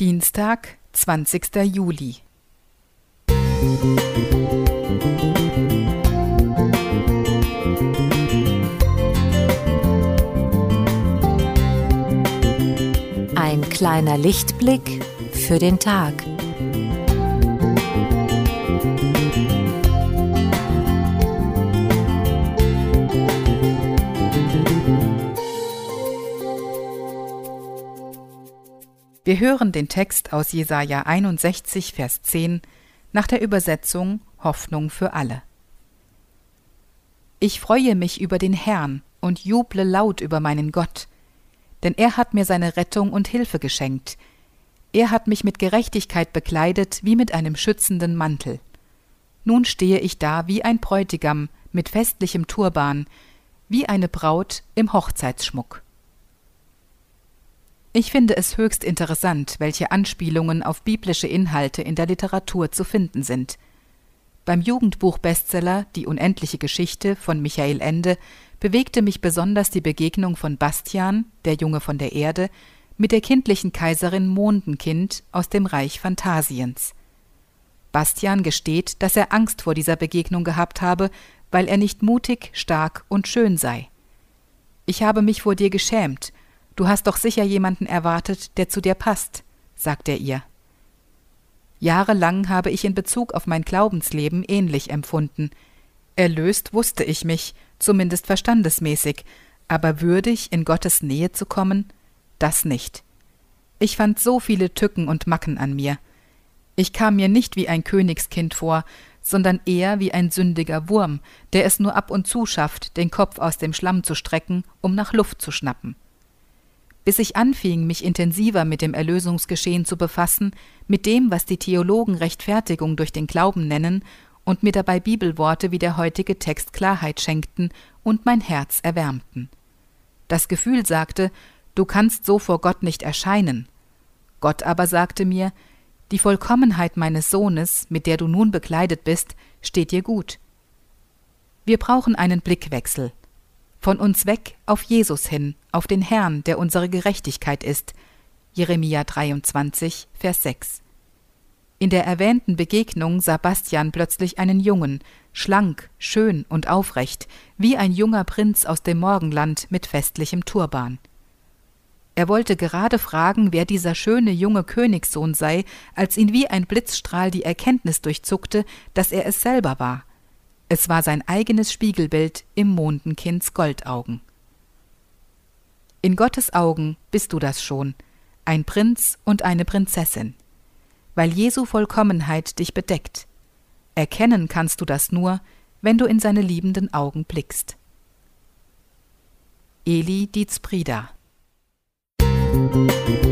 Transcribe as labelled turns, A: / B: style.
A: Dienstag, 20. Juli.
B: Ein kleiner Lichtblick für den Tag.
A: Wir hören den Text aus Jesaja 61, Vers 10 nach der Übersetzung Hoffnung für alle. Ich freue mich über den Herrn und juble laut über meinen Gott, denn er hat mir seine Rettung und Hilfe geschenkt. Er hat mich mit Gerechtigkeit bekleidet wie mit einem schützenden Mantel. Nun stehe ich da wie ein Bräutigam mit festlichem Turban, wie eine Braut im Hochzeitsschmuck. Ich finde es höchst interessant, welche Anspielungen auf biblische Inhalte in der Literatur zu finden sind. Beim Jugendbuch-Bestseller Die unendliche Geschichte von Michael Ende bewegte mich besonders die Begegnung von Bastian, der Junge von der Erde, mit der kindlichen Kaiserin Mondenkind aus dem Reich Phantasiens. Bastian gesteht, dass er Angst vor dieser Begegnung gehabt habe, weil er nicht mutig, stark und schön sei. Ich habe mich vor dir geschämt, Du hast doch sicher jemanden erwartet, der zu dir passt, sagt er ihr. Jahrelang habe ich in Bezug auf mein Glaubensleben ähnlich empfunden. Erlöst wusste ich mich, zumindest verstandesmäßig, aber würdig, in Gottes Nähe zu kommen, das nicht. Ich fand so viele Tücken und Macken an mir. Ich kam mir nicht wie ein Königskind vor, sondern eher wie ein sündiger Wurm, der es nur ab und zu schafft, den Kopf aus dem Schlamm zu strecken, um nach Luft zu schnappen bis ich anfing, mich intensiver mit dem Erlösungsgeschehen zu befassen, mit dem, was die Theologen Rechtfertigung durch den Glauben nennen, und mir dabei Bibelworte wie der heutige Text Klarheit schenkten und mein Herz erwärmten. Das Gefühl sagte, du kannst so vor Gott nicht erscheinen. Gott aber sagte mir, die Vollkommenheit meines Sohnes, mit der du nun bekleidet bist, steht dir gut. Wir brauchen einen Blickwechsel, von uns weg auf Jesus hin, auf den Herrn, der unsere Gerechtigkeit ist. Jeremia 23, Vers 6. In der erwähnten Begegnung sah Bastian plötzlich einen Jungen, schlank, schön und aufrecht, wie ein junger Prinz aus dem Morgenland mit festlichem Turban. Er wollte gerade fragen, wer dieser schöne junge Königssohn sei, als ihn wie ein Blitzstrahl die Erkenntnis durchzuckte, dass er es selber war. Es war sein eigenes Spiegelbild im Mondenkinds Goldaugen. In Gottes Augen bist du das schon, ein Prinz und eine Prinzessin, weil Jesu Vollkommenheit dich bedeckt. Erkennen kannst du das nur, wenn du in seine liebenden Augen blickst. Eli Dietz Prida Musik